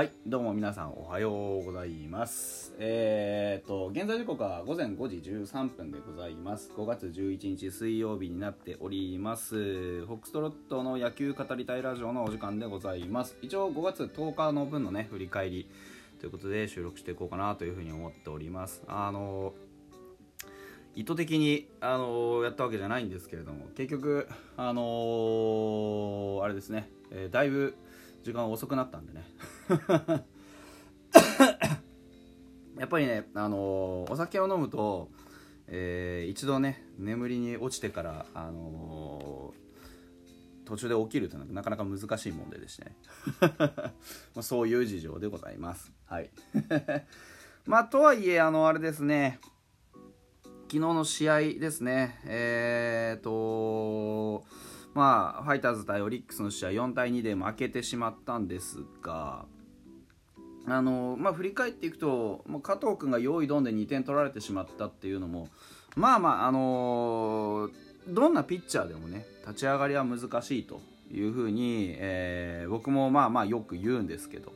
はい、どうも皆さんおはようございます。えー、と、現在時刻は午前5時13分でございます。5月11日水曜日になっております。フォックストロットの野球語りたいラジオのお時間でございます。一応5月10日の分のね、振り返りということで収録していこうかなというふうに思っております。あの意図的に、あのやったわけじゃないんですけれども結局、あのあれですね、えーだいぶ時間遅くなったんでね。やっぱりね、あのお酒を飲むと、えー一度ね眠りに落ちてから、あの途中で起きるというのはなかなか難しい問題でしてね。まあそういう事情でございます。はい。まあとはいえあのあれですね。昨日の試合ですね、えーと、まあ、ファイターズ対オリックスの試合、4対2で負けてしまったんですが、あのまあ、振り返っていくと、もう加藤君が用意どんで2点取られてしまったっていうのも、まあまあ、あのどんなピッチャーでもね、立ち上がりは難しいというふうに、えー僕もまあまあよく言うんですけど、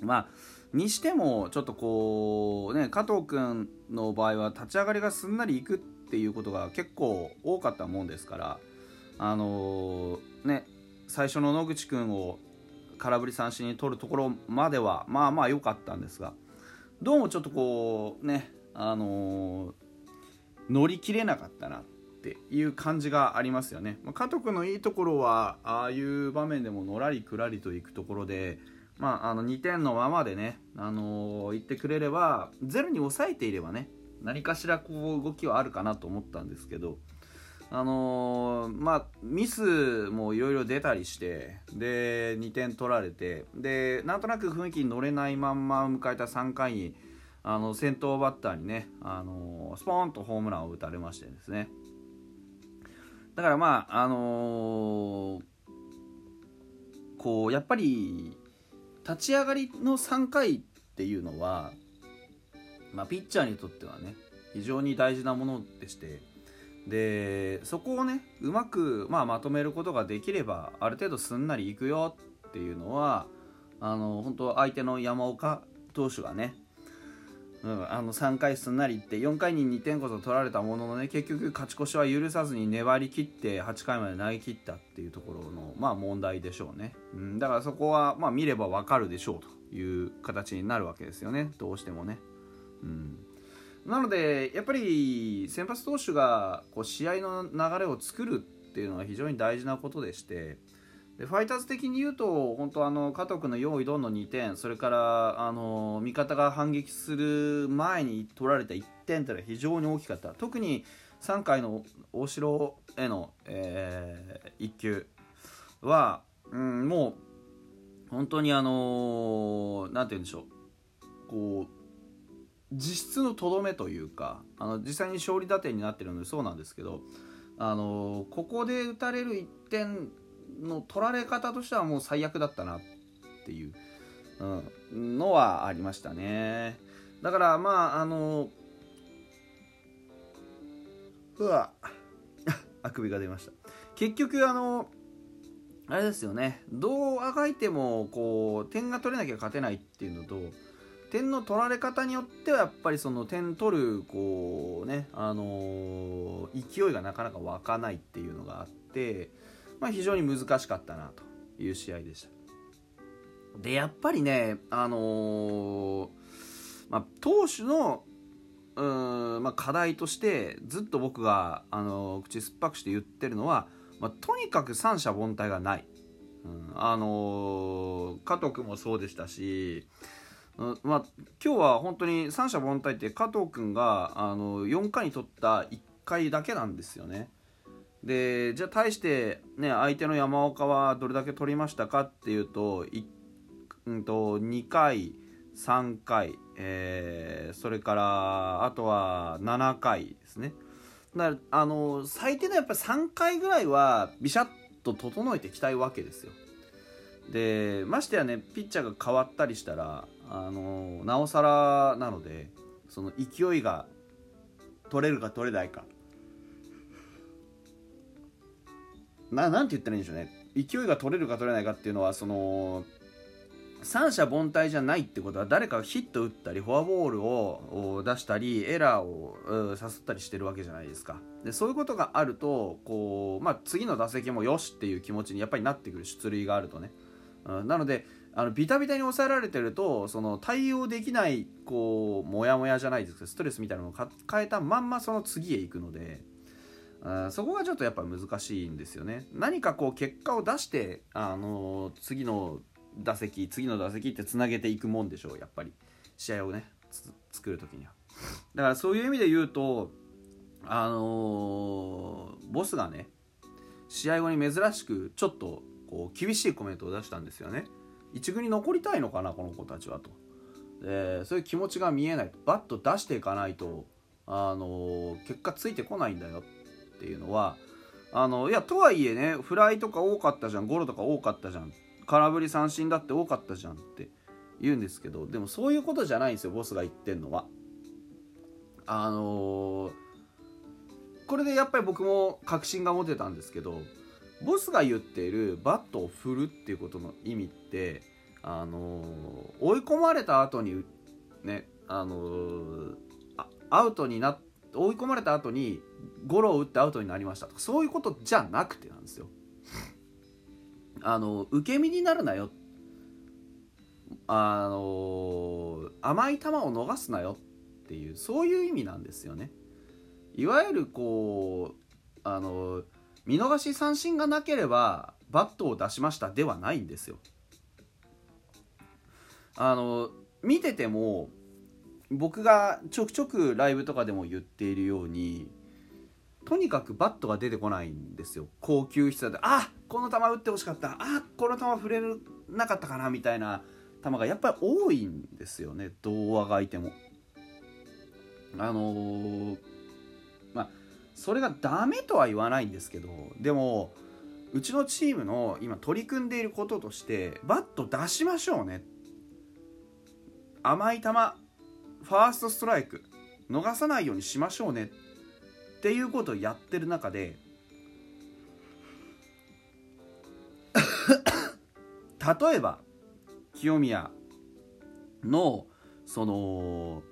まあ、にしてもちょっとこうね加藤君の場合は立ち上がりがすんなりいくっていうことが結構多かったもんですからあのーね最初の野口君を空振り三振に取るところまではまあまあ良かったんですがどうもちょっとこうねあのー乗り切れなかったなっていう感じがありますよね、まあ、加藤君のいいところはああいう場面でものらりくらりといくところでまあ、あの2点のままでね、あのー言ってくれればゼロに抑えていればね何かしらこう動きはあるかなと思ったんですけど、あのーまあ、ミスもいろいろ出たりしてで2点取られてでなんとなく雰囲気に乗れないまんま迎えた3回にあの先頭バッターにね、あのースポーンとホームランを打たれましてですね。だからまああのーこうやっぱり立ち上がりの3回っていうのは、まあ、ピッチャーにとってはね非常に大事なものでしてでそこをねうまく、まあ、まとめることができればある程度すんなりいくよっていうのはあの本当相手の山岡投手がねうん、あの3回すんなりいって4回に2点こそ取られたもののね結局勝ち越しは許さずに粘り切って8回まで投げ切ったっていうところの、まあ、問題でしょうね、うん、だからそこは、まあ、見れば分かるでしょうという形になるわけですよね。どうしてもね、うん、なのでやっぱり先発投手がこう試合の流れを作るっていうのは非常に大事なことでしてでファイターズ的に言うと本当あの加藤君の用意どんの2点それからあの味方が反撃する前に取られた1点というのは非常に大きかった。特に3回の大城への、え1球は、うん、もう本当にあのなんて言うんでしょう。こう実質のとどめというかあの実際に勝利打点になってるのでそうなんですけどあのここで打たれる1点の取られ方としてはもう最悪だったなっていう、うん、のはありましたね。だからまああのうわ あくびが出ました。結局あのあれですよね。どうあがいてもこう点が取れなきゃ勝てないっていうのと点の取られ方によってはやっぱりその点取るこうねあの勢いがなかなか湧かないっていうのがあってまあ、非常に難しかったなという試合でした。でやっぱりね、あのーまあ、投手のうーん、まあ、課題としてずっと僕が、あのー口酸っぱくして言ってるのは、まあ、とにかく三者凡退がない、うんあの加藤君もそうでしたし、まあ、今日は本当に三者凡退って加藤君が、あの4回に取った1回だけなんですよね。でじゃあ対して、ね、相手の山岡はどれだけ取りましたかっていうと,うん、と2回、3回、えーそれからあとは7回ですねだあの最低でやっぱり3回ぐらいはビシャッと整えていきたいわけですよでましてやねピッチャーが変わったりしたらあのなおさらなのでその勢いが取れるか取れないか。ななんて言ったらいいんでしょうね。勢いが取れるか取れないかっていうのはその三者凡退じゃないってことは誰かがヒット打ったりフォアボールを出したりエラーを誘ったりしてるわけじゃないですか。でそういうことがあるとこう、まあ、次の打席もよしっていう気持ちにやっぱりなってくる出塁があるとね、うん、なのであのビタビタに抑えられてるとその対応できないこうモヤモヤじゃないですけどストレスみたいなのを変えたまんまその次へ行くのであそこがちょっとやっぱ難しいんですよね。何かこう結果を出してあの次の打席次の打席ってつなげていくもんでしょうやっぱり。試合をね作る時には。だからそういう意味で言うとあのー、ボスがね試合後に珍しくちょっとこう厳しいコメントを出したんですよね。一軍に残りたいのかなこの子たちはとでそういう気持ちが見えないバット出していかないとあの、結果ついてこないんだよっていうのはあのいやとはいえねフライとか多かったじゃんゴロとか多かったじゃん空振り三振だって多かったじゃんって言うんですけどでもそういうことじゃないんですよボスが言ってんのは。あのー、これでやっぱり僕も確信が持てたんですけどボスが言っているバットを振るっていうことの意味ってあのー、追い込まれた後にねあのー、アウトにな追い込まれた後にゴロを打ってアウトになりました。とかそういうことじゃなくてなんですよ。あの受け身になるなよ。あの甘い球を逃すなよっていうそういう意味なんですよね。いわゆるこうあの見逃し三振がなければバットを出しましたではないんですよ。あの見てても僕がちょくちょくライブとかでも言っているようにとにかくバットが出てこないんですよ。高級質であこの球打ってほしかった。あこの球触れなかったかなみたいな球がやっぱり多いんですよね。童話がいても。あのー、それがダメとは言わないんですけどでもうちのチームの今取り組んでいることとしてバット出しましょうね。甘い球ファーストストライク逃さないようにしましょうね。っていうことをやってる中で 例えば清宮のその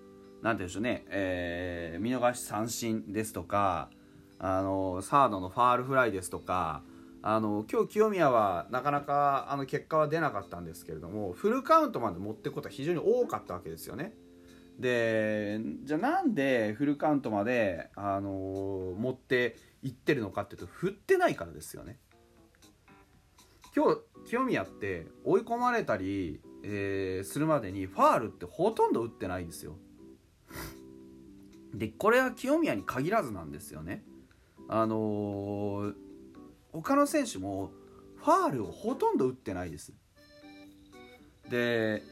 何て言うんでしょうね、えー、見逃し三振ですとかあのサードのファールフライですとかあの今日清宮はなかなかあの結果は出なかったんですけれどもフルカウントまで持っていくことは非常に多かったわけですよね。でじゃあなんでフルカウントまで、あのー、持っていってるのかっていうと振ってないからですよね。今日清宮って追い込まれたり、えー、するまでにファールってほとんど打ってないんですよ。でこれは清宮に限らずなんですよね。あのー、他の選手もファールをほとんど打ってないです。で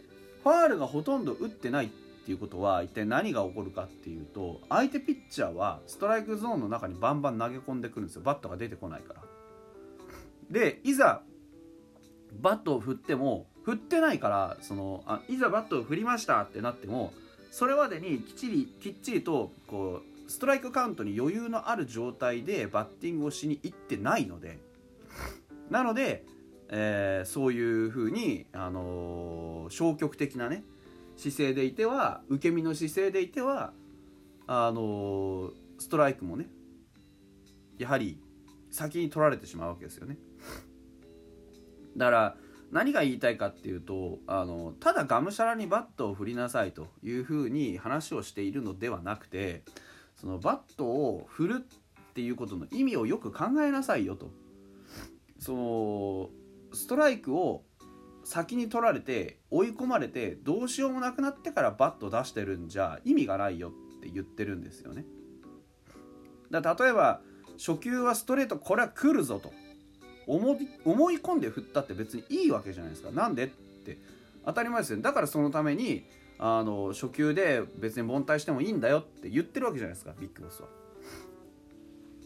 ファールがほとんど打ってないっていうことは一体何が起こるかっていうと相手ピッチャーはストライクゾーンの中にバンバン投げ込んでくるんですよ。バットが出てこないから。でいざバットを振っても振ってないからそのあいざバットを振りましたってなってもそれまでにきっちりきっちりとこうストライクカウントに余裕のある状態でバッティングをしに行ってないので なので、えー、そういうふうに、あのー、消極的なね姿勢でいては受け身の姿勢でいてはあのストライクもねやはり先に取られてしまうわけですよね。だから何が言いたいかっていうとあのただがむしゃらにバットを振りなさいというふうに話をしているのではなくてそのバットを振るっていうことの意味をよく考えなさいよとそのストライクを先に取られて追い込まれてどうしようもなくなってからバット出してるんじゃ意味がないよって言ってるんですよね。だ例えば初球はストレートこれは来るぞと思思い込んで振ったって別にいいわけじゃないですか。なんでって当たり前ですよね。だからそのためにあの初球で別に凡退してもいいんだよって言ってるわけじゃないですかビッグボスは。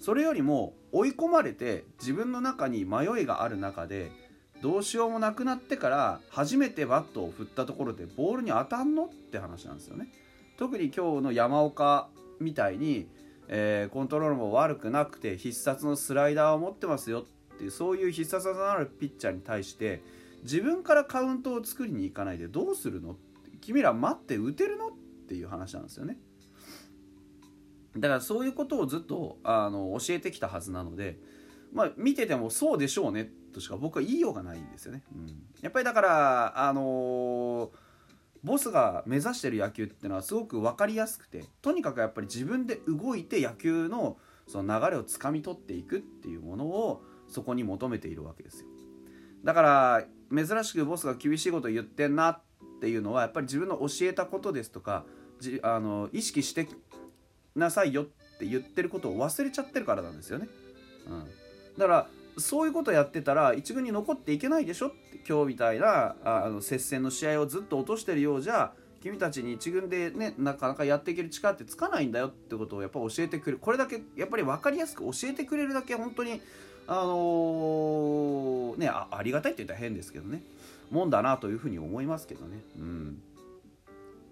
それよりも追い込まれて自分の中に迷いがある中でどうしようもなくなってから初めてバットを振ったところでボールに当たんのって話なんですよね特に今日の山岡みたいに、えー、コントロールも悪くなくて必殺のスライダーを持ってますよっていうそういう必殺技のあるピッチャーに対して自分からカウントを作りに行かないでどうするの？君ら待って打てるの？っていう話なんですよね。だからそういうことをずっとあの教えてきたはずなのでまあ見ててもそうでしょうねとしか僕は言いようがないんですよね、うん、やっぱりだからあのー、ボスが目指してる野球っていうのはすごく分かりやすくてとにかくやっぱり自分で動いて野球のその流れをつかみ取っていくっていうものをそこに求めているわけですよ。だから珍しくボスが厳しいこと言ってんなっていうのはやっぱり自分の教えたことですとかじあの意識してなさいよって言ってることを忘れちゃってるからなんですよね、うん、だからそういうことやってたら一軍に残っていけないでしょって今日みたいなあの接戦の試合をずっと落としてるようじゃ君たちに一軍でねなかなかやっていける力ってつかないんだよってことをやっぱ教えてくれるこれだけやっぱり分かりやすく教えてくれるだけ本当にあのー、ねあありがたいって言ったら変ですけどねもんだなというふうに思いますけどね。うん。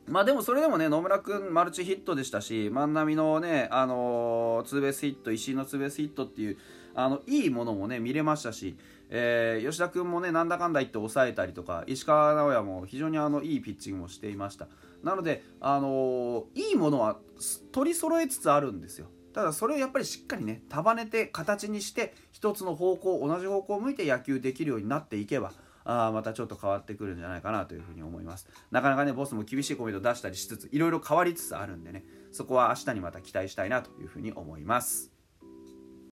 まあでもそれでもね野村君マルチヒットでしたし万波のねあのー、ツーベースヒット石井のツーベースヒットっていうあのいいものもね見れましたし、えー、吉田君もねなんだかんだ言って抑えたりとか石川直也も非常にあのいいピッチングもしていました。なので、あのー、いいものは取り揃えつつあるんですよ。ただそれをやっぱりしっかりね束ねて形にして一つの方向同じ方向を向いて野球できるようになっていけばあまたちょっと変わってくるんじゃないかなというふうに思います。なかなかねボスも厳しいコメント出したりしつついろいろ変わりつつあるんでねそこは明日にまた期待したいなというふうに思います。